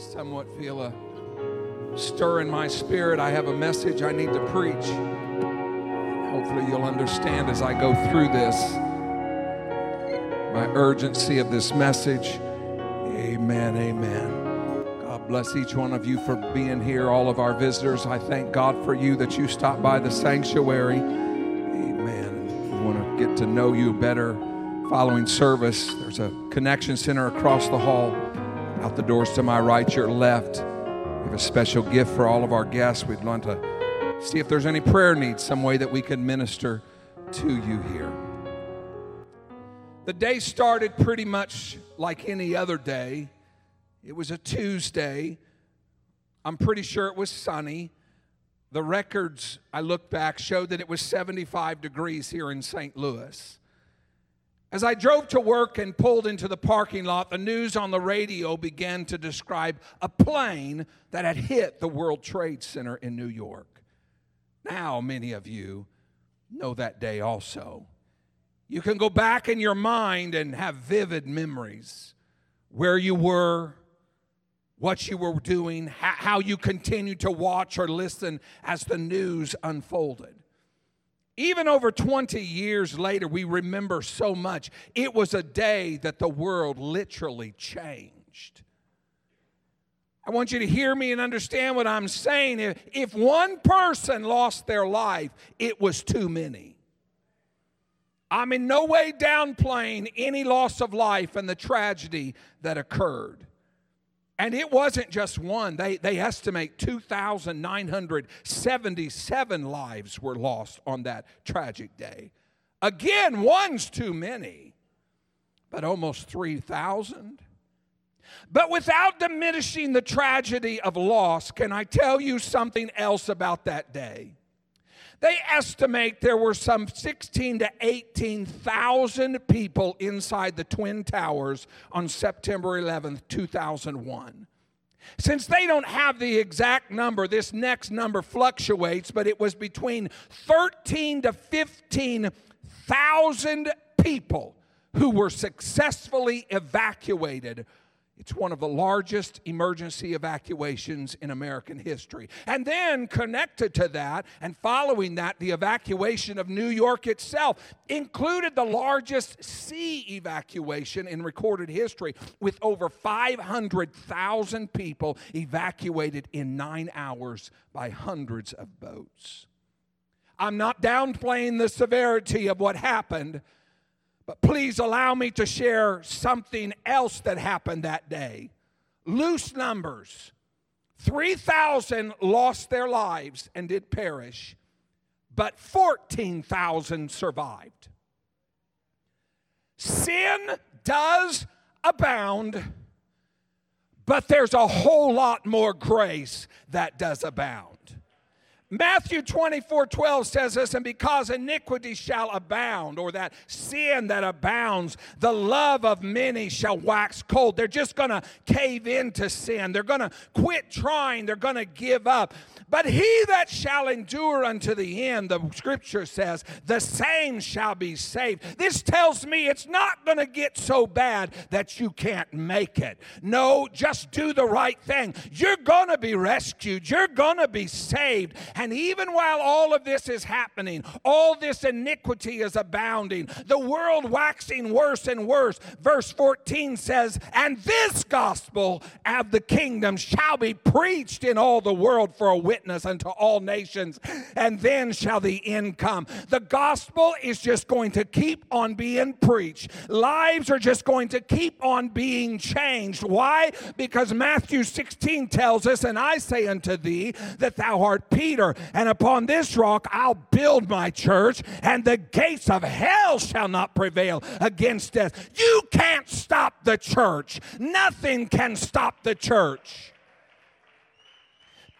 somewhat feel a stir in my spirit. I have a message I need to preach. Hopefully, you'll understand as I go through this my urgency of this message. Amen. Amen. God bless each one of you for being here, all of our visitors. I thank God for you that you stopped by the sanctuary. Amen. We want to get to know you better following service. There's a connection center across the hall. Out the doors to my right, your left. We have a special gift for all of our guests. We'd want to see if there's any prayer needs, some way that we can minister to you here. The day started pretty much like any other day. It was a Tuesday. I'm pretty sure it was sunny. The records, I looked back, showed that it was 75 degrees here in St. Louis. As I drove to work and pulled into the parking lot, the news on the radio began to describe a plane that had hit the World Trade Center in New York. Now, many of you know that day also. You can go back in your mind and have vivid memories where you were, what you were doing, how you continued to watch or listen as the news unfolded. Even over 20 years later, we remember so much. It was a day that the world literally changed. I want you to hear me and understand what I'm saying. If, if one person lost their life, it was too many. I'm in no way downplaying any loss of life and the tragedy that occurred. And it wasn't just one. They, they estimate 2,977 lives were lost on that tragic day. Again, one's too many, but almost 3,000. But without diminishing the tragedy of loss, can I tell you something else about that day? They estimate there were some 16 to 18,000 people inside the Twin Towers on September 11th, 2001. Since they don't have the exact number, this next number fluctuates, but it was between 13 to 15,000 people who were successfully evacuated it's one of the largest emergency evacuations in American history. And then, connected to that and following that, the evacuation of New York itself included the largest sea evacuation in recorded history, with over 500,000 people evacuated in nine hours by hundreds of boats. I'm not downplaying the severity of what happened but please allow me to share something else that happened that day. Loose numbers 3,000 lost their lives and did perish, but 14,000 survived. Sin does abound, but there's a whole lot more grace that does abound. Matthew 24 12 says this, and because iniquity shall abound, or that sin that abounds, the love of many shall wax cold. They're just gonna cave into sin. They're gonna quit trying. They're gonna give up. But he that shall endure unto the end, the scripture says, the same shall be saved. This tells me it's not gonna get so bad that you can't make it. No, just do the right thing. You're gonna be rescued, you're gonna be saved and even while all of this is happening, all this iniquity is abounding, the world waxing worse and worse. Verse 14 says, And this gospel of the kingdom shall be preached in all the world for a witness unto all nations, and then shall the end come. The gospel is just going to keep on being preached. Lives are just going to keep on being changed. Why? Because Matthew 16 tells us, And I say unto thee that thou art Peter and upon this rock I'll build my church, and the gates of hell shall not prevail against death. You can't stop the church, nothing can stop the church.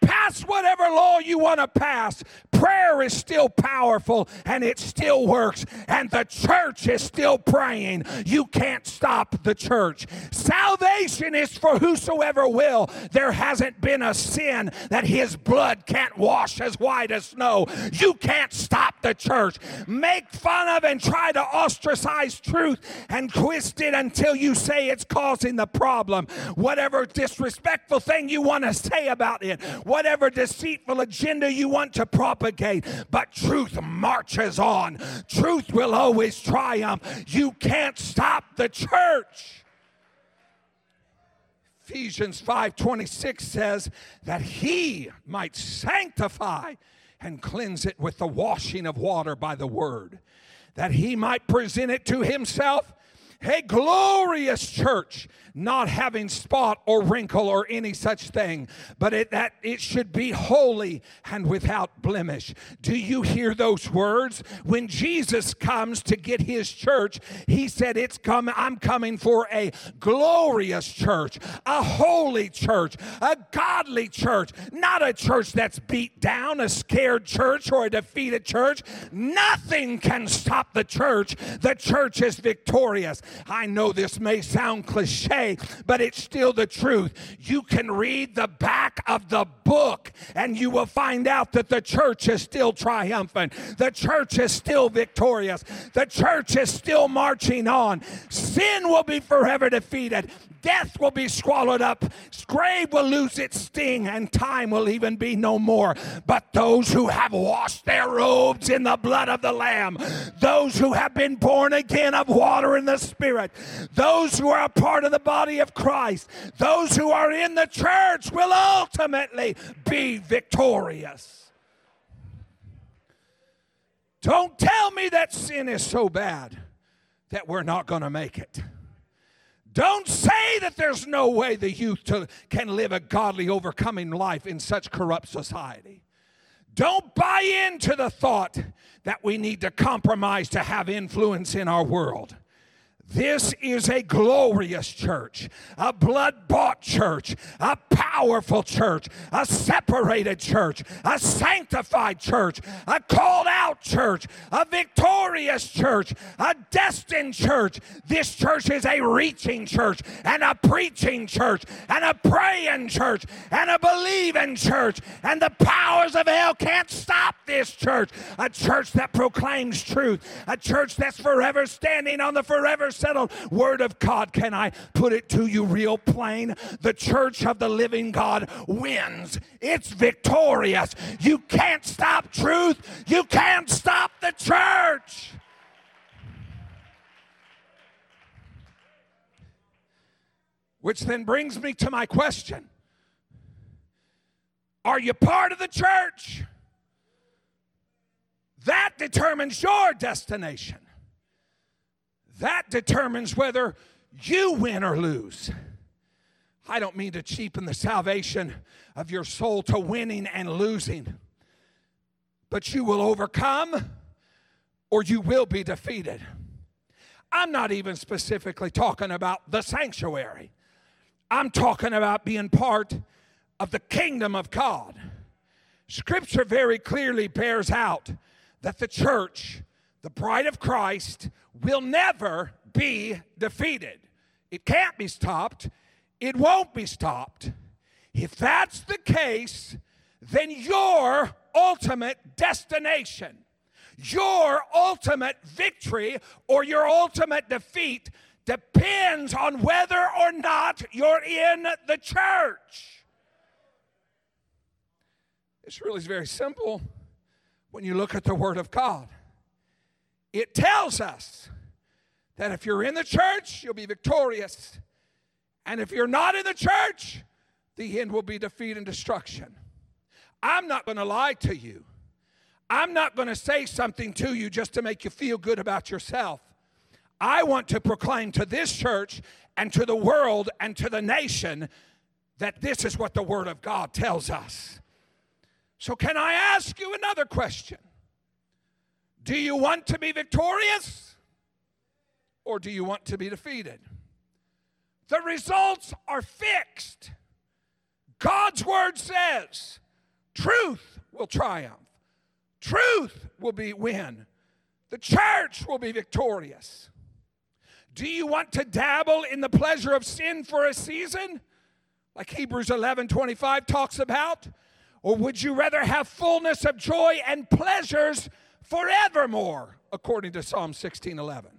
Pass whatever law you want to pass. Prayer is still powerful and it still works, and the church is still praying. You can't stop the church. Salvation is for whosoever will. There hasn't been a sin that his blood can't wash as white as snow. You can't stop the church. Make fun of and try to ostracize truth and twist it until you say it's causing the problem. Whatever disrespectful thing you want to say about it, whatever deceitful agenda you want to propagate, but truth marches on. Truth will always triumph. You can't stop the church. Ephesians 5:26 says that he might sanctify and cleanse it with the washing of water by the word, that he might present it to himself a glorious church, not having spot or wrinkle or any such thing, but it, that it should be holy and without blemish. Do you hear those words? When Jesus comes to get his church, he said, It's coming, I'm coming for a glorious church, a holy church, a godly church, not a church that's beat down, a scared church or a defeated church. Nothing can stop the church. The church is victorious. I know this may sound cliche, but it's still the truth. You can read the back of the book and you will find out that the church is still triumphant. The church is still victorious. The church is still marching on. Sin will be forever defeated. Death will be swallowed up, grave will lose its sting, and time will even be no more. But those who have washed their robes in the blood of the Lamb, those who have been born again of water and the Spirit, those who are a part of the body of Christ, those who are in the church will ultimately be victorious. Don't tell me that sin is so bad that we're not going to make it. Don't say that there's no way the youth to, can live a godly, overcoming life in such corrupt society. Don't buy into the thought that we need to compromise to have influence in our world. This is a glorious church, a blood bought church, a powerful church, a separated church, a sanctified church, a called out church, a victorious church, a destined church. This church is a reaching church, and a preaching church, and a praying church, and a believing church. And the powers of hell can't stop this church. A church that proclaims truth, a church that's forever standing on the forever settled word of God. Can I put it to you real plain? The church of the living God wins. It's victorious. You can't stop truth. You can't stop the church. Which then brings me to my question Are you part of the church? That determines your destination that determines whether you win or lose. I don't mean to cheapen the salvation of your soul to winning and losing, but you will overcome or you will be defeated. I'm not even specifically talking about the sanctuary, I'm talking about being part of the kingdom of God. Scripture very clearly bears out that the church, the bride of Christ, will never be defeated. It can't be stopped. It won't be stopped. If that's the case, then your ultimate destination, your ultimate victory, or your ultimate defeat depends on whether or not you're in the church. This really is very simple when you look at the Word of God. It tells us that if you're in the church, you'll be victorious. And if you're not in the church, the end will be defeat and destruction. I'm not going to lie to you. I'm not going to say something to you just to make you feel good about yourself. I want to proclaim to this church and to the world and to the nation that this is what the Word of God tells us. So, can I ask you another question? Do you want to be victorious or do you want to be defeated? The results are fixed. God's word says Truth will triumph. Truth will be win. The church will be victorious. Do you want to dabble in the pleasure of sin for a season? Like Hebrews 11 25 talks about? Or would you rather have fullness of joy and pleasures forevermore, according to Psalm 16 11?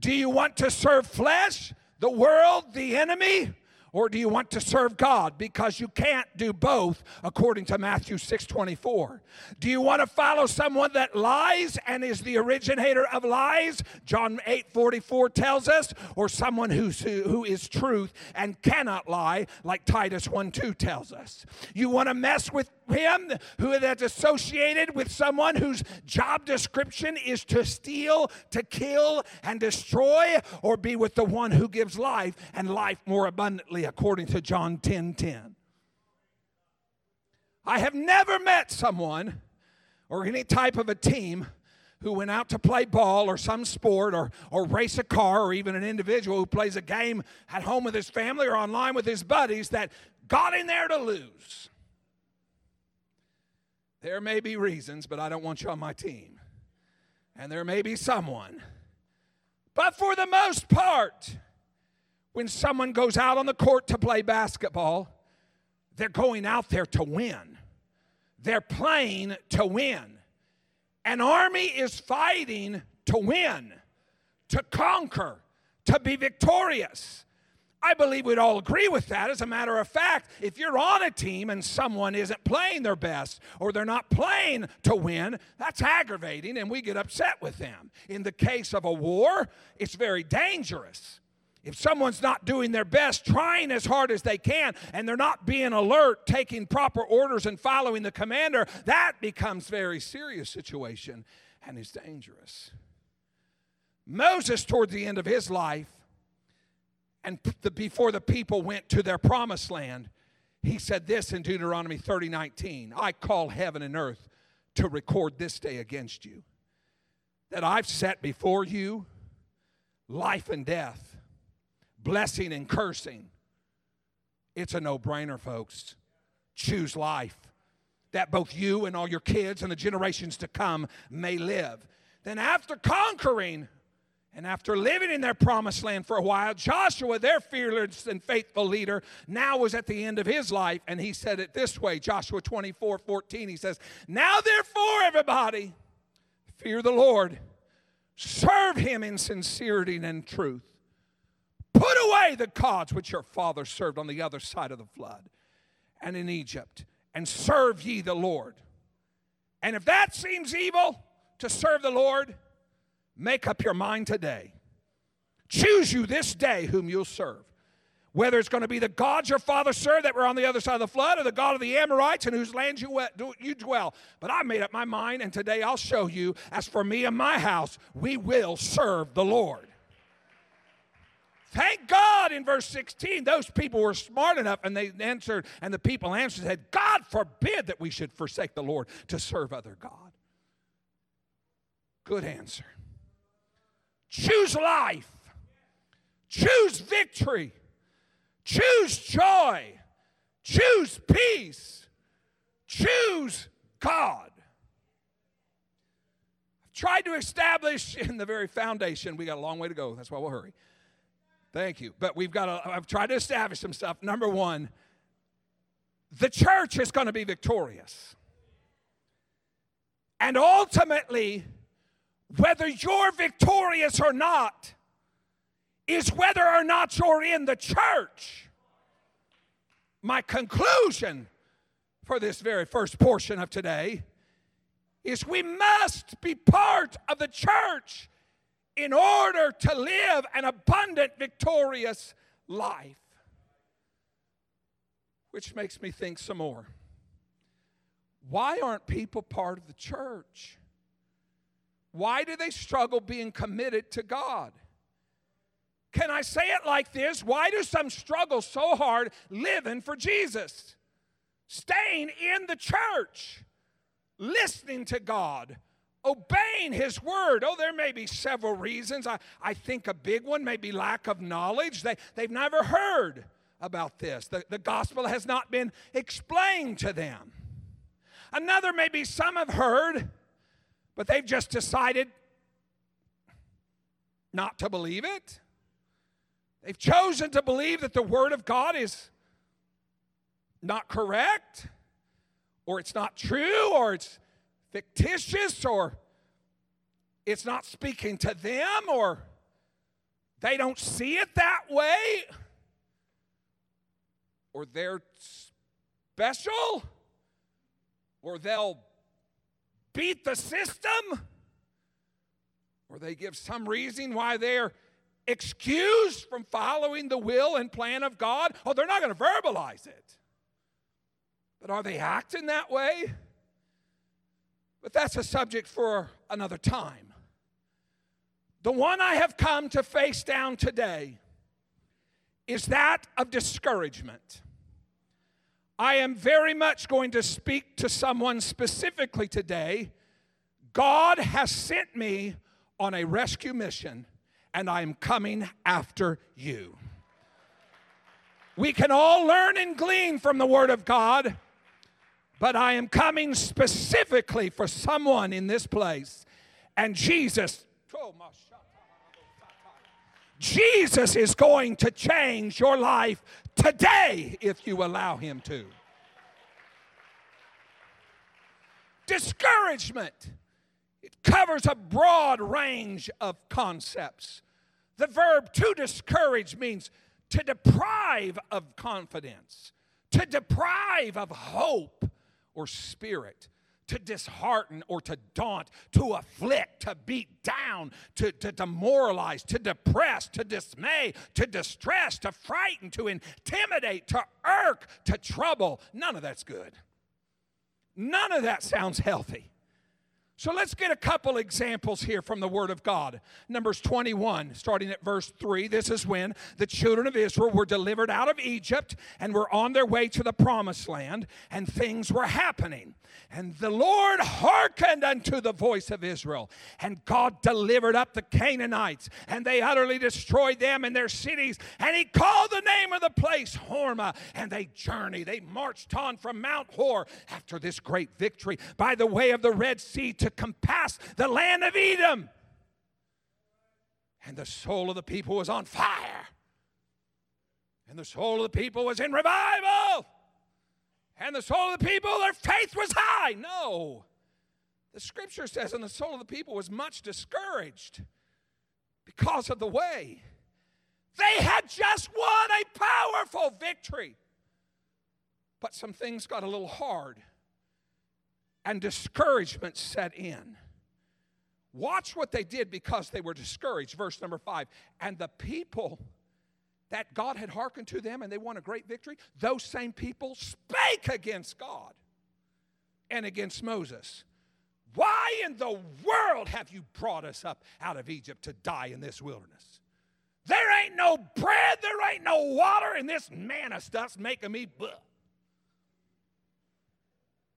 Do you want to serve flesh, the world, the enemy? or do you want to serve God? Because you can't do both according to Matthew 6:24. Do you want to follow someone that lies and is the originator of lies? John 8:44 tells us, or someone who's, who is truth and cannot lie, like Titus 1:2 tells us. You want to mess with him who that's associated with someone whose job description is to steal, to kill, and destroy, or be with the one who gives life and life more abundantly, according to John 10 10. I have never met someone or any type of a team who went out to play ball or some sport or, or race a car or even an individual who plays a game at home with his family or online with his buddies that got in there to lose. There may be reasons, but I don't want you on my team. And there may be someone. But for the most part, when someone goes out on the court to play basketball, they're going out there to win. They're playing to win. An army is fighting to win, to conquer, to be victorious. I believe we'd all agree with that. As a matter of fact, if you're on a team and someone isn't playing their best or they're not playing to win, that's aggravating and we get upset with them. In the case of a war, it's very dangerous. If someone's not doing their best, trying as hard as they can, and they're not being alert, taking proper orders and following the commander, that becomes very serious situation and is dangerous. Moses, toward the end of his life, and the, before the people went to their promised land, he said this in Deuteronomy 30 19 I call heaven and earth to record this day against you that I've set before you life and death, blessing and cursing. It's a no brainer, folks. Choose life that both you and all your kids and the generations to come may live. Then, after conquering and after living in their promised land for a while, Joshua, their fearless and faithful leader, now was at the end of his life. And he said it this way Joshua 24 14. He says, Now therefore, everybody, fear the Lord, serve him in sincerity and truth. Put away the gods which your fathers served on the other side of the flood and in Egypt, and serve ye the Lord. And if that seems evil to serve the Lord, Make up your mind today. Choose you this day whom you'll serve. Whether it's going to be the gods your father served that were on the other side of the flood, or the God of the Amorites in whose land you, you dwell. But I made up my mind, and today I'll show you, as for me and my house, we will serve the Lord. Thank God in verse 16, those people were smart enough and they answered, and the people answered, said, God forbid that we should forsake the Lord to serve other God. Good answer. Choose life. Choose victory. Choose joy. Choose peace. Choose God. I've tried to establish in the very foundation, we got a long way to go. That's why we'll hurry. Thank you. But we've got to, I've tried to establish some stuff. Number one, the church is going to be victorious. And ultimately, whether you're victorious or not is whether or not you're in the church. My conclusion for this very first portion of today is we must be part of the church in order to live an abundant, victorious life. Which makes me think some more. Why aren't people part of the church? Why do they struggle being committed to God? Can I say it like this? Why do some struggle so hard living for Jesus? Staying in the church, listening to God, obeying His word. Oh, there may be several reasons. I, I think a big one may be lack of knowledge. They, they've never heard about this, the, the gospel has not been explained to them. Another, maybe some have heard, but they've just decided not to believe it. They've chosen to believe that the Word of God is not correct, or it's not true, or it's fictitious, or it's not speaking to them, or they don't see it that way, or they're special, or they'll beat the system, or they give some reason why they're excused from following the will and plan of God. Oh, they're not going to verbalize it. But are they acting that way? But that's a subject for another time. The one I have come to face down today is that of discouragement. I am very much going to speak to someone specifically today. God has sent me on a rescue mission, and I am coming after you. We can all learn and glean from the Word of God, but I am coming specifically for someone in this place. And Jesus, oh Jesus is going to change your life today if you allow Him to. Discouragement. It covers a broad range of concepts. The verb to discourage means to deprive of confidence, to deprive of hope or spirit to dishearten or to daunt, to afflict, to beat down, to, to demoralize, to depress, to dismay, to distress, to frighten, to intimidate, to irk, to trouble. None of that's good. None of that sounds healthy. So let's get a couple examples here from the Word of God. Numbers 21, starting at verse 3. This is when the children of Israel were delivered out of Egypt and were on their way to the promised land, and things were happening. And the Lord hearkened unto the voice of Israel, and God delivered up the Canaanites, and they utterly destroyed them and their cities. And He called the name of the place Hormah, and they journeyed. They marched on from Mount Hor after this great victory by the way of the Red Sea compass the land of Edom. And the soul of the people was on fire. And the soul of the people was in revival. And the soul of the people, their faith was high. No. The scripture says, and the soul of the people was much discouraged because of the way. They had just won a powerful victory. But some things got a little hard and discouragement set in. Watch what they did because they were discouraged. Verse number five. And the people that God had hearkened to them and they won a great victory, those same people spake against God and against Moses. Why in the world have you brought us up out of Egypt to die in this wilderness? There ain't no bread, there ain't no water, and this manna stuff's making me buh.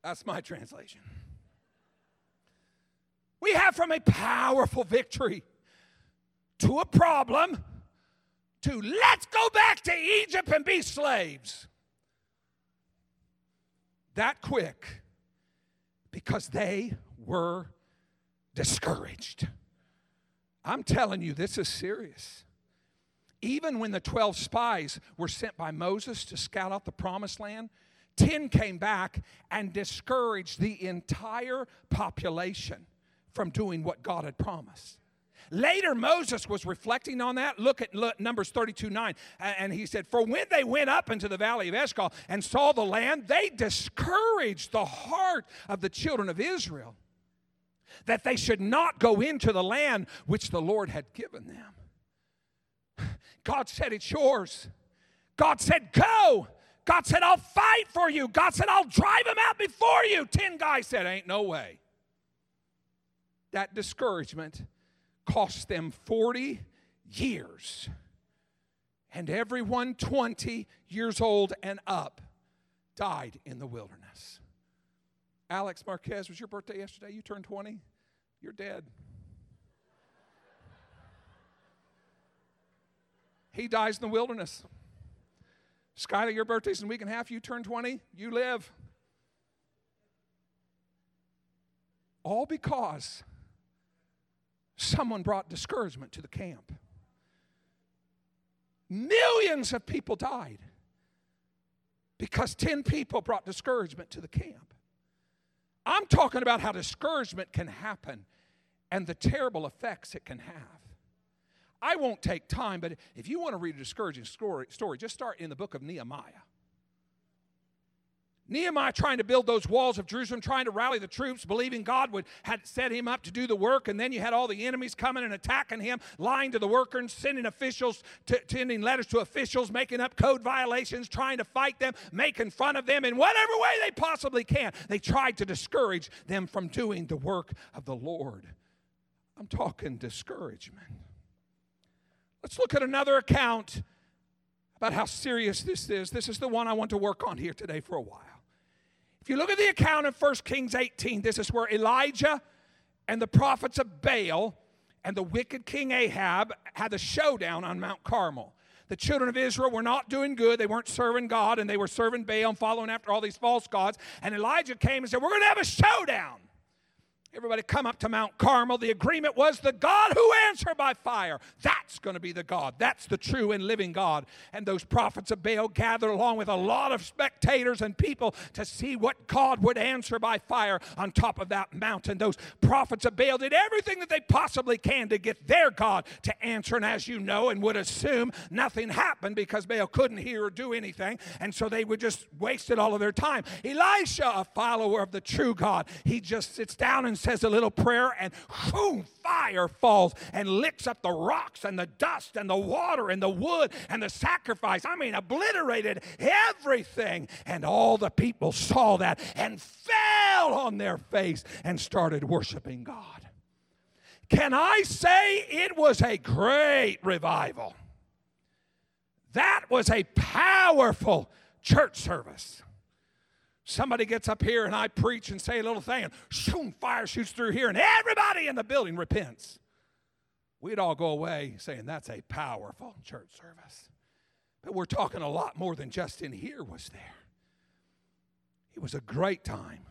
That's my translation. We have from a powerful victory to a problem to let's go back to Egypt and be slaves. That quick because they were discouraged. I'm telling you, this is serious. Even when the 12 spies were sent by Moses to scout out the promised land, 10 came back and discouraged the entire population from doing what God had promised. Later, Moses was reflecting on that. Look at look, Numbers 32 9. And he said, For when they went up into the valley of Eshcol and saw the land, they discouraged the heart of the children of Israel that they should not go into the land which the Lord had given them. God said, It's yours. God said, Go. God said, I'll fight for you. God said, I'll drive them out before you. Ten guys said, Ain't no way. That discouragement cost them 40 years. And everyone 20 years old and up died in the wilderness. Alex Marquez, was your birthday yesterday? You turned 20? You're dead. He dies in the wilderness. Skylar, your birthday's in a week and a half. You turn 20, you live. All because someone brought discouragement to the camp. Millions of people died because 10 people brought discouragement to the camp. I'm talking about how discouragement can happen and the terrible effects it can have. I won't take time, but if you want to read a discouraging story, story just start in the book of Nehemiah. Nehemiah trying to build those walls of Jerusalem, trying to rally the troops, believing God would had set him up to do the work, and then you had all the enemies coming and attacking him, lying to the workers, sending officials, sending letters to officials, making up code violations, trying to fight them, making fun of them in whatever way they possibly can. They tried to discourage them from doing the work of the Lord. I'm talking discouragement. Let's look at another account about how serious this is. This is the one I want to work on here today for a while. If you look at the account in 1 Kings 18, this is where Elijah and the prophets of Baal and the wicked king Ahab had a showdown on Mount Carmel. The children of Israel were not doing good. They weren't serving God and they were serving Baal and following after all these false gods. And Elijah came and said, We're going to have a showdown. Everybody come up to Mount Carmel. The agreement was the God who answered by fire. That's going to be the God. That's the true and living God. And those prophets of Baal gathered along with a lot of spectators and people to see what God would answer by fire on top of that mountain. Those prophets of Baal did everything that they possibly can to get their God to answer. And as you know, and would assume nothing happened because Baal couldn't hear or do anything. And so they would just wasted all of their time. Elisha, a follower of the true God, he just sits down and says a little prayer, and boom, fire falls and licks up the rocks and the dust and the water and the wood and the sacrifice. I mean, obliterated everything. And all the people saw that and fell on their face and started worshiping God. Can I say it was a great revival? That was a powerful church service. Somebody gets up here and I preach and say a little thing, and shoom, fire shoots through here, and everybody in the building repents. We'd all go away saying that's a powerful church service. But we're talking a lot more than just in here was there. It was a great time.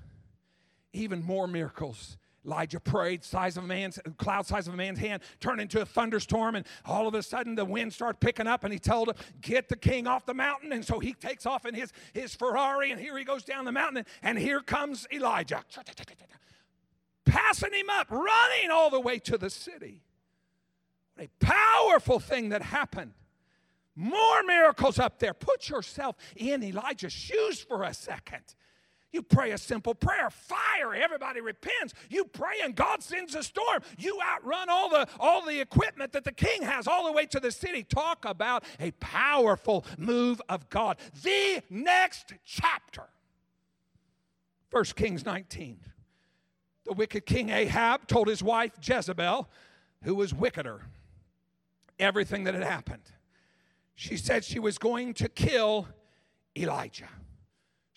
Even more miracles Elijah prayed, size of a man's cloud size of a man's hand turned into a thunderstorm, and all of a sudden the wind started picking up, and he told him, Get the king off the mountain. And so he takes off in his, his Ferrari, and here he goes down the mountain, and here comes Elijah. Passing him up, running all the way to the city. What a powerful thing that happened. More miracles up there. Put yourself in Elijah's shoes for a second. You pray a simple prayer, fire, everybody repents. You pray and God sends a storm. You outrun all the all the equipment that the king has all the way to the city. Talk about a powerful move of God. The next chapter. 1 Kings 19. The wicked king Ahab told his wife Jezebel, who was wickeder, everything that had happened. She said she was going to kill Elijah.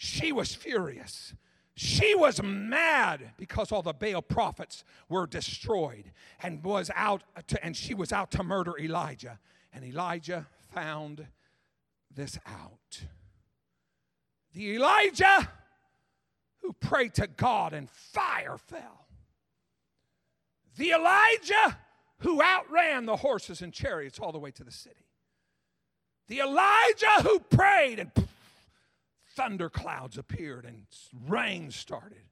She was furious. She was mad because all the Baal prophets were destroyed and was out to, and she was out to murder Elijah. And Elijah found this out. The Elijah who prayed to God and fire fell. The Elijah who outran the horses and chariots all the way to the city. The Elijah who prayed and thunderclouds appeared and rain started.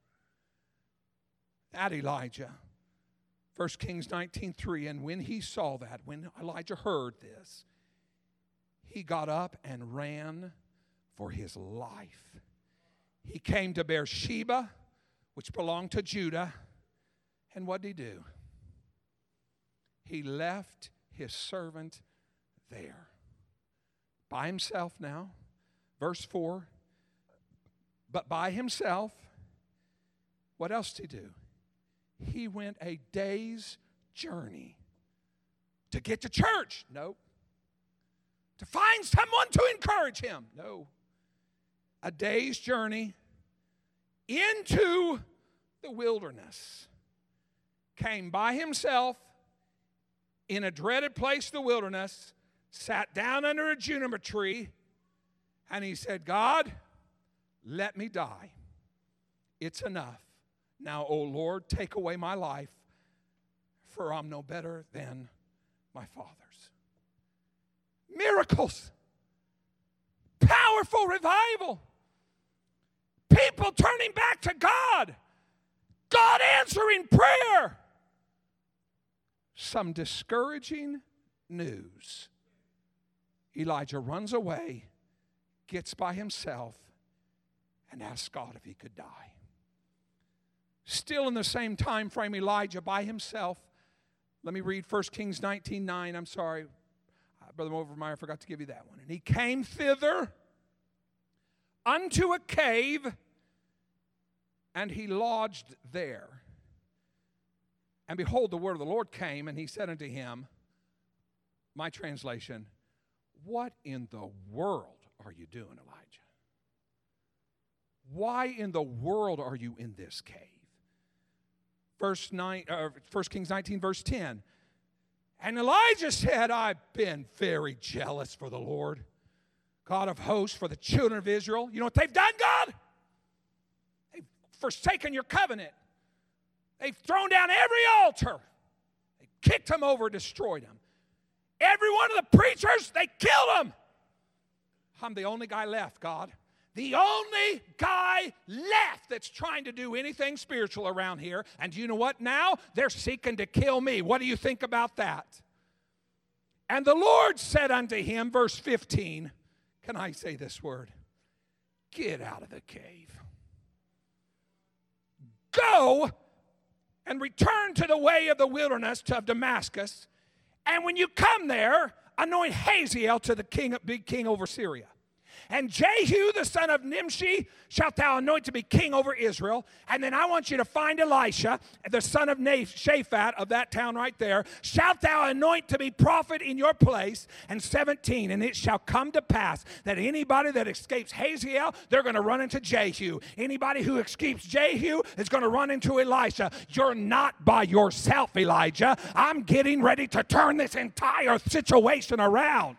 That Elijah. 1 Kings 19:3 and when he saw that when Elijah heard this he got up and ran for his life. He came to Beersheba which belonged to Judah and what did he do? He left his servant there by himself now. Verse 4 but by himself. What else did he do? He went a day's journey to get to church. No. To find someone to encourage him. No. A day's journey into the wilderness. Came by himself in a dreaded place, the wilderness, sat down under a juniper tree, and he said, God, let me die. It's enough. Now, O Lord, take away my life, for I'm no better than my father's. Miracles, powerful revival, people turning back to God, God answering prayer. Some discouraging news. Elijah runs away, gets by himself, and asks God if he could die. Still in the same time frame, Elijah by himself. Let me read 1 Kings 19 9. I'm sorry. Uh, Brother Overmeyer, forgot to give you that one. And he came thither unto a cave, and he lodged there. And behold, the word of the Lord came, and he said unto him, My translation, what in the world are you doing, Elijah? Why in the world are you in this cave? Verse 9, uh, 1 Kings 19, verse 10. And Elijah said, I've been very jealous for the Lord, God of hosts, for the children of Israel. You know what they've done, God? They've forsaken your covenant. They've thrown down every altar. They kicked them over, destroyed them. Every one of the preachers, they killed them. I'm the only guy left, God. The only guy left that's trying to do anything spiritual around here. And you know what now? They're seeking to kill me. What do you think about that? And the Lord said unto him, verse 15, can I say this word? Get out of the cave. Go and return to the way of the wilderness of Damascus. And when you come there, anoint Hazael to the king, big king over Syria. And Jehu, the son of Nimshi, shalt thou anoint to be king over Israel. And then I want you to find Elisha, the son of Shaphat of that town right there. Shalt thou anoint to be prophet in your place. And 17, and it shall come to pass that anybody that escapes Hazael, they're going to run into Jehu. Anybody who escapes Jehu is going to run into Elisha. You're not by yourself, Elijah. I'm getting ready to turn this entire situation around.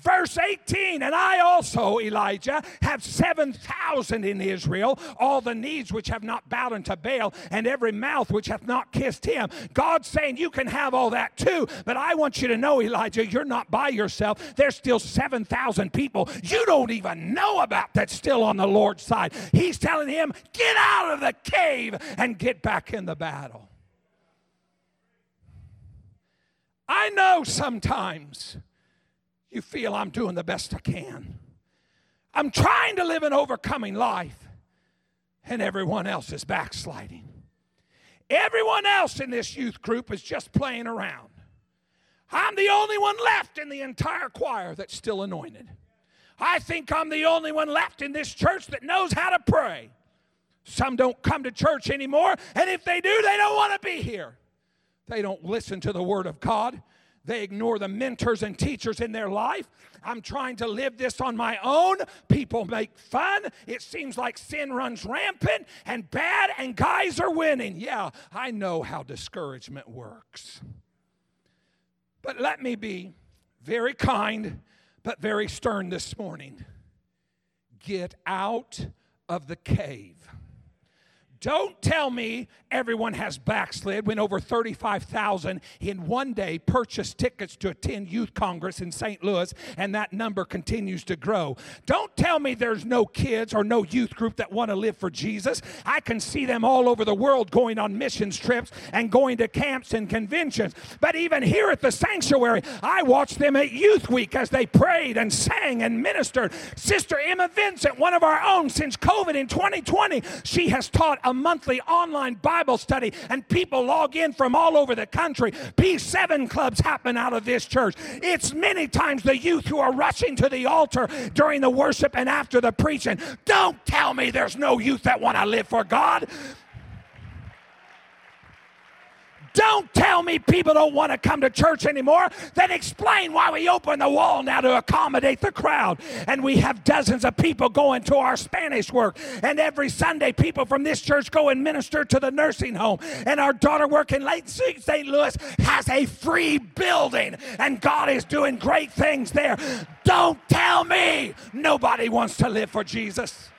Verse 18, and I also, Elijah, have 7,000 in Israel, all the knees which have not bowed unto Baal, and every mouth which hath not kissed him. God's saying you can have all that too, but I want you to know, Elijah, you're not by yourself. There's still 7,000 people you don't even know about that's still on the Lord's side. He's telling him, get out of the cave and get back in the battle. I know sometimes you feel I'm doing the best I can. I'm trying to live an overcoming life, and everyone else is backsliding. Everyone else in this youth group is just playing around. I'm the only one left in the entire choir that's still anointed. I think I'm the only one left in this church that knows how to pray. Some don't come to church anymore, and if they do, they don't want to be here. They don't listen to the Word of God. They ignore the mentors and teachers in their life. I'm trying to live this on my own. People make fun. It seems like sin runs rampant and bad, and guys are winning. Yeah, I know how discouragement works. But let me be very kind, but very stern this morning. Get out of the cave. Don't tell me everyone has backslid when over 35,000 in one day purchased tickets to attend Youth Congress in St. Louis and that number continues to grow. Don't tell me there's no kids or no youth group that want to live for Jesus. I can see them all over the world going on missions trips and going to camps and conventions. But even here at the sanctuary, I watched them at Youth Week as they prayed and sang and ministered. Sister Emma Vincent, one of our own since COVID in 2020, she has taught a monthly online Bible study, and people log in from all over the country. P7 clubs happen out of this church. It's many times the youth who are rushing to the altar during the worship and after the preaching. Don't tell me there's no youth that want to live for God. Don't tell me people don't want to come to church anymore. Then explain why we open the wall now to accommodate the crowd. And we have dozens of people going to our Spanish work. And every Sunday, people from this church go and minister to the nursing home. And our daughter work in St. Louis has a free building. And God is doing great things there. Don't tell me nobody wants to live for Jesus.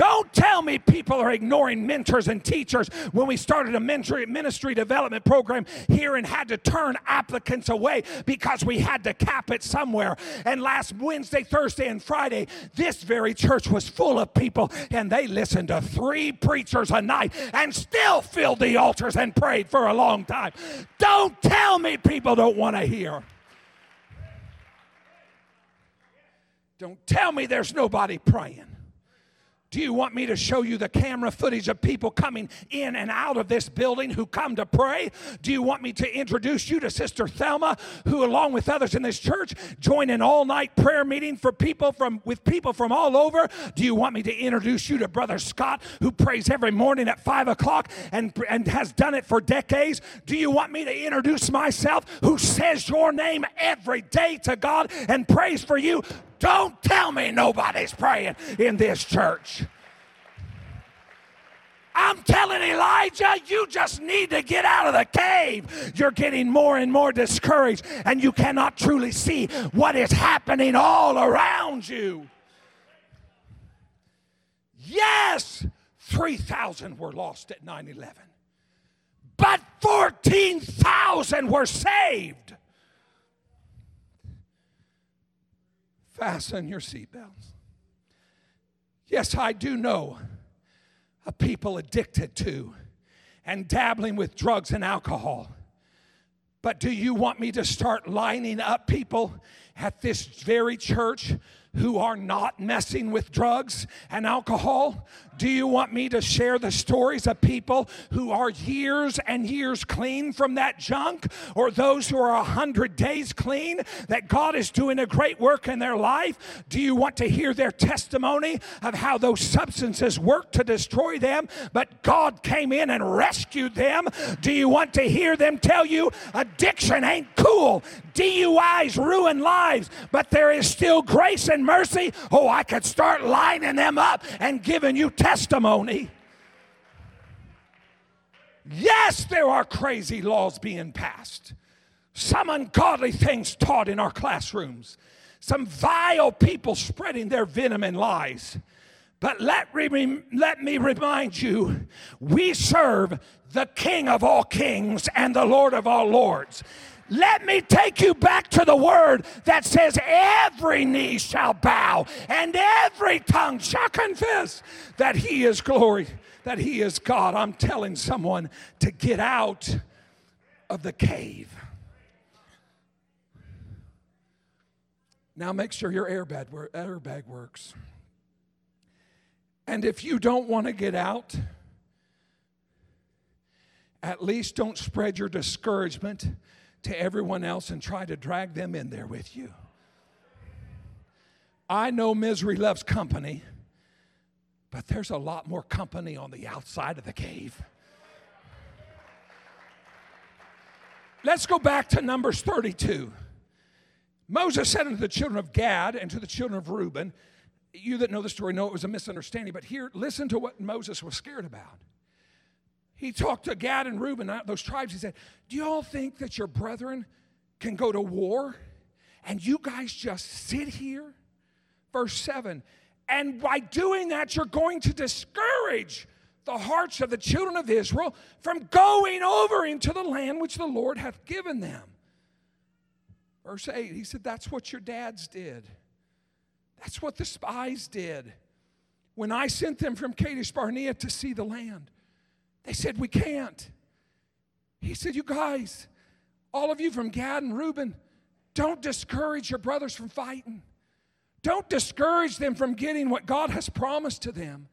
Don't tell me people are ignoring mentors and teachers when we started a ministry, ministry development program here and had to turn applicants away because we had to cap it somewhere. And last Wednesday, Thursday, and Friday, this very church was full of people and they listened to three preachers a night and still filled the altars and prayed for a long time. Don't tell me people don't want to hear. Don't tell me there's nobody praying. Do you want me to show you the camera footage of people coming in and out of this building who come to pray? Do you want me to introduce you to Sister Thelma, who, along with others in this church, join an all-night prayer meeting for people from with people from all over? Do you want me to introduce you to Brother Scott, who prays every morning at five o'clock and, and has done it for decades? Do you want me to introduce myself, who says your name every day to God and prays for you? Don't tell me nobody's praying in this church. I'm telling Elijah, you just need to get out of the cave. You're getting more and more discouraged, and you cannot truly see what is happening all around you. Yes, 3,000 were lost at 9 11, but 14,000 were saved. Fasten your seatbelts. Yes, I do know of people addicted to and dabbling with drugs and alcohol. But do you want me to start lining up people at this very church who are not messing with drugs and alcohol? Do you want me to share the stories of people who are years and years clean from that junk or those who are a hundred days clean that God is doing a great work in their life? Do you want to hear their testimony of how those substances worked to destroy them, but God came in and rescued them? Do you want to hear them tell you addiction ain't cool? DUIs ruin lives, but there is still grace and mercy. Oh, I could start lining them up and giving you testimony. Yes, there are crazy laws being passed, some ungodly things taught in our classrooms, some vile people spreading their venom and lies. But let, me, let me remind you, we serve the King of all kings and the Lord of all lords. Let me take you back to the word that says, Every knee shall bow and every tongue shall confess that He is glory, that He is God. I'm telling someone to get out of the cave. Now make sure your airbag, airbag works. And if you don't want to get out, at least don't spread your discouragement to everyone else and try to drag them in there with you. I know misery loves company, but there's a lot more company on the outside of the cave. Let's go back to Numbers 32. Moses said unto the children of Gad and to the children of Reuben, you that know the story know it was a misunderstanding, but here, listen to what Moses was scared about. He talked to Gad and Reuben, uh, those tribes. He said, Do you all think that your brethren can go to war and you guys just sit here? Verse 7 And by doing that, you're going to discourage the hearts of the children of Israel from going over into the land which the Lord hath given them. Verse 8, he said, That's what your dads did. That's what the spies did. When I sent them from Kadesh Barnea to see the land, they said, We can't. He said, You guys, all of you from Gad and Reuben, don't discourage your brothers from fighting. Don't discourage them from getting what God has promised to them.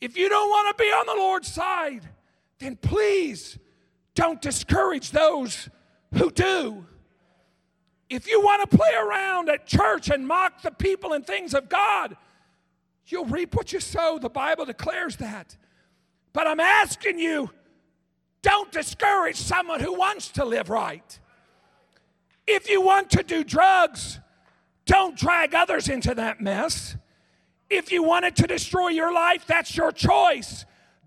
If you don't want to be on the Lord's side, then please don't discourage those who do. If you want to play around at church and mock the people and things of God, you'll reap what you sow. The Bible declares that. But I'm asking you, don't discourage someone who wants to live right. If you want to do drugs, don't drag others into that mess. If you wanted to destroy your life, that's your choice.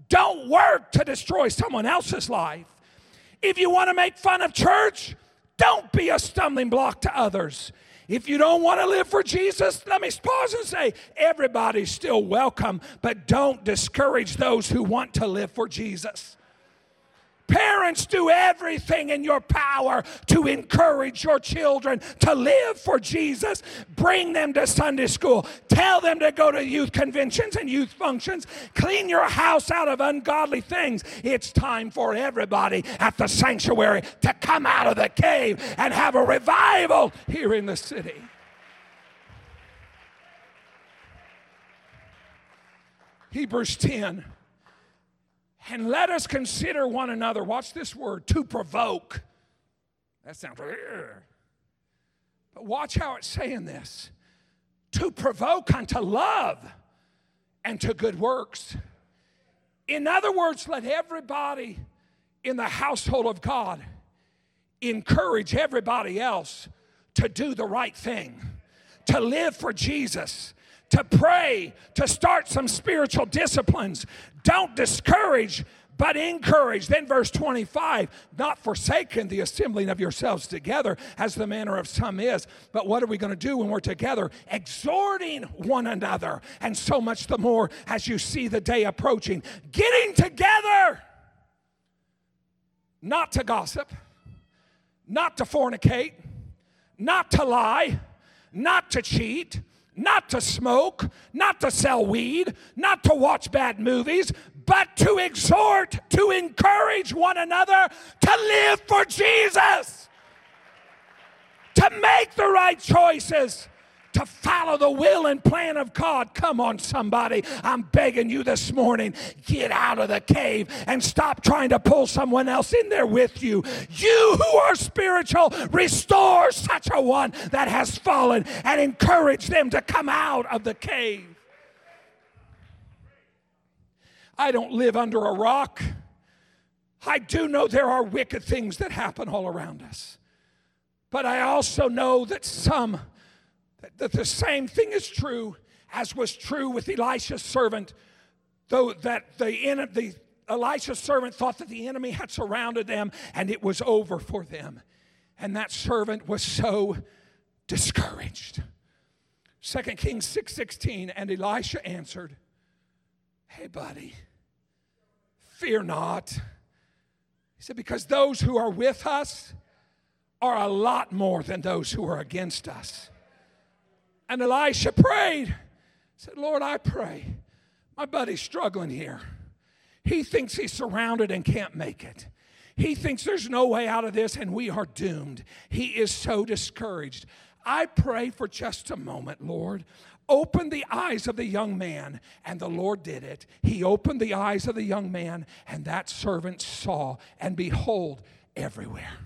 Don't work to destroy someone else's life. If you want to make fun of church, Don't be a stumbling block to others. If you don't want to live for Jesus, let me pause and say everybody's still welcome, but don't discourage those who want to live for Jesus. Parents, do everything in your power to encourage your children to live for Jesus. Bring them to Sunday school. Tell them to go to youth conventions and youth functions. Clean your house out of ungodly things. It's time for everybody at the sanctuary to come out of the cave and have a revival here in the city. Hebrews 10 and let us consider one another. Watch this word to provoke. That sounds weird. But watch how it's saying this to provoke unto love and to good works. In other words, let everybody in the household of God encourage everybody else to do the right thing, to live for Jesus, to pray, to start some spiritual disciplines. Don't discourage, but encourage. Then, verse 25, not forsaking the assembling of yourselves together, as the manner of some is. But what are we going to do when we're together? Exhorting one another, and so much the more as you see the day approaching. Getting together, not to gossip, not to fornicate, not to lie, not to cheat not to smoke, not to sell weed, not to watch bad movies, but to exhort, to encourage one another to live for Jesus, to make the right choices to follow the will and plan of God. Come on, somebody. I'm begging you this morning get out of the cave and stop trying to pull someone else in there with you. You who are spiritual, restore such a one that has fallen and encourage them to come out of the cave. I don't live under a rock. I do know there are wicked things that happen all around us. But I also know that some that the same thing is true as was true with Elisha's servant, though that the, the Elisha's servant thought that the enemy had surrounded them and it was over for them. And that servant was so discouraged. 2 Kings 6:16 and Elisha answered, "Hey buddy, fear not." He said because those who are with us are a lot more than those who are against us. And Elisha prayed. Said, Lord, I pray. My buddy's struggling here. He thinks he's surrounded and can't make it. He thinks there's no way out of this and we are doomed. He is so discouraged. I pray for just a moment, Lord. Open the eyes of the young man, and the Lord did it. He opened the eyes of the young man, and that servant saw, and behold, everywhere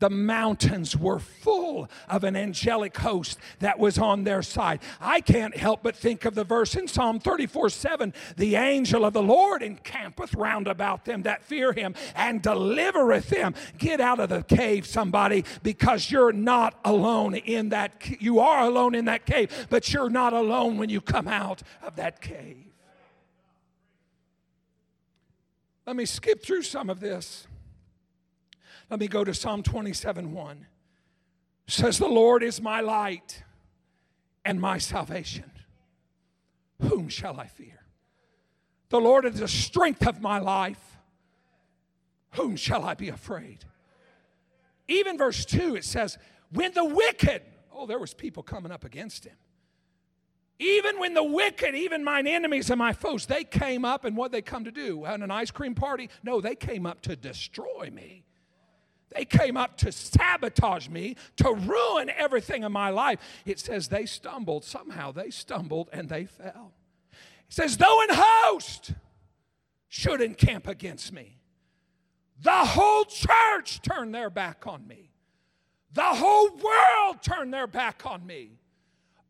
the mountains were full of an angelic host that was on their side. I can't help but think of the verse in Psalm 34 7 The angel of the Lord encampeth round about them that fear him and delivereth them. Get out of the cave, somebody, because you're not alone in that. You are alone in that cave, but you're not alone when you come out of that cave. Let me skip through some of this. Let me go to Psalm 27 1. It says, The Lord is my light and my salvation. Whom shall I fear? The Lord is the strength of my life. Whom shall I be afraid? Even verse 2, it says, When the wicked, oh, there was people coming up against him. Even when the wicked, even mine enemies and my foes, they came up and what they come to do? At an ice cream party? No, they came up to destroy me. They came up to sabotage me, to ruin everything in my life. It says they stumbled. Somehow they stumbled and they fell. It says, though an host should encamp against me, the whole church turned their back on me. The whole world turned their back on me.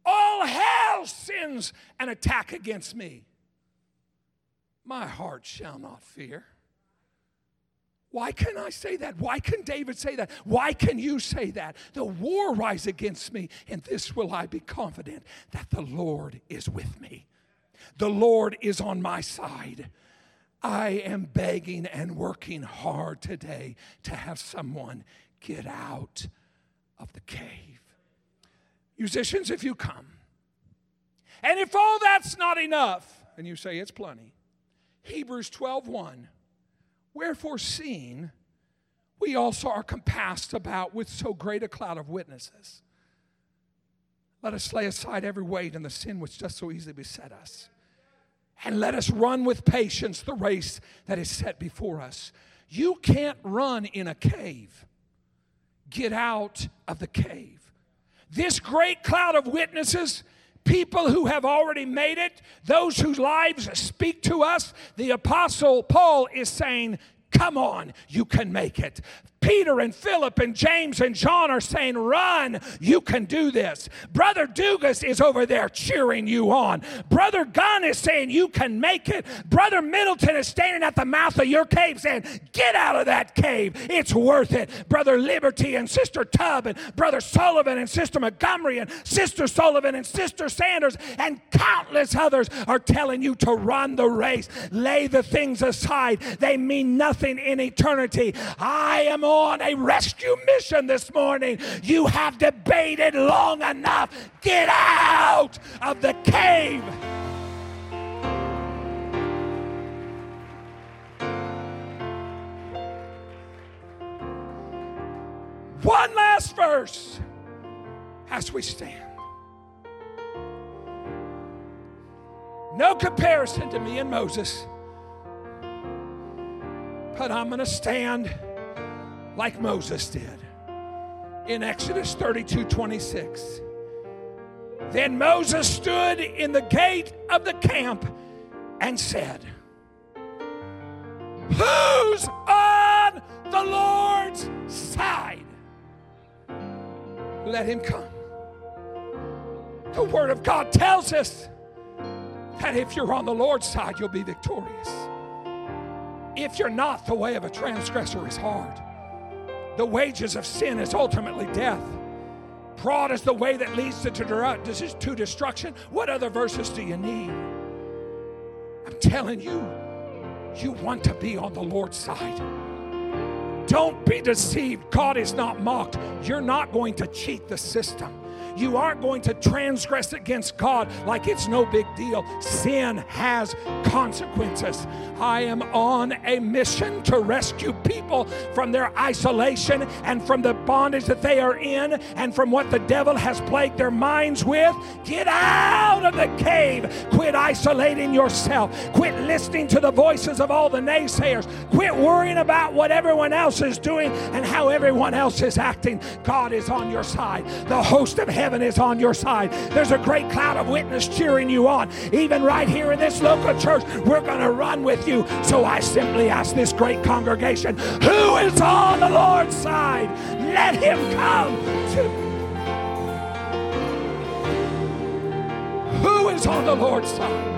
All hell sins an attack against me. My heart shall not fear. Why can I say that? Why can David say that? Why can you say that? The war rise against me, and this will I be confident that the Lord is with me. The Lord is on my side. I am begging and working hard today to have someone get out of the cave. Musicians, if you come, and if all that's not enough, and you say it's plenty, Hebrews 12 1, wherefore seeing we also are compassed about with so great a cloud of witnesses. Let us lay aside every weight and the sin which does so easily beset us. And let us run with patience the race that is set before us. You can't run in a cave. Get out of the cave. This great cloud of witnesses, people who have already made it, those whose lives speak to us, the Apostle Paul is saying, Come on, you can make it. Peter and Philip and James and John are saying, Run, you can do this. Brother Dugas is over there cheering you on. Brother Gunn is saying, You can make it. Brother Middleton is standing at the mouth of your cave saying, Get out of that cave. It's worth it. Brother Liberty and Sister Tubb and Brother Sullivan and Sister Montgomery and Sister Sullivan and Sister Sanders and countless others are telling you to run the race. Lay the things aside, they mean nothing in eternity. I am a rescue mission this morning. You have debated long enough. Get out of the cave. One last verse as we stand. No comparison to me and Moses, but I'm going to stand like Moses did in Exodus 32 26. Then Moses stood in the gate of the camp and said, Who's on the Lord's side? Let him come. The Word of God tells us that if you're on the Lord's side, you'll be victorious. If you're not, the way of a transgressor is hard. The wages of sin is ultimately death. Broad is the way that leads to, to destruction. What other verses do you need? I'm telling you, you want to be on the Lord's side. Don't be deceived. God is not mocked. You're not going to cheat the system. You aren't going to transgress against God like it's no big deal. Sin has consequences. I am on a mission to rescue people from their isolation and from the bondage that they are in and from what the devil has plagued their minds with. Get out of the cave. Quit isolating yourself. Quit listening to the voices of all the naysayers. Quit worrying about what everyone else is doing and how everyone else is acting. God is on your side. The host of heaven heaven is on your side. There's a great cloud of witness cheering you on. Even right here in this local church, we're going to run with you. So I simply ask this great congregation who is on the Lord's side? Let him come to. Who is on the Lord's side?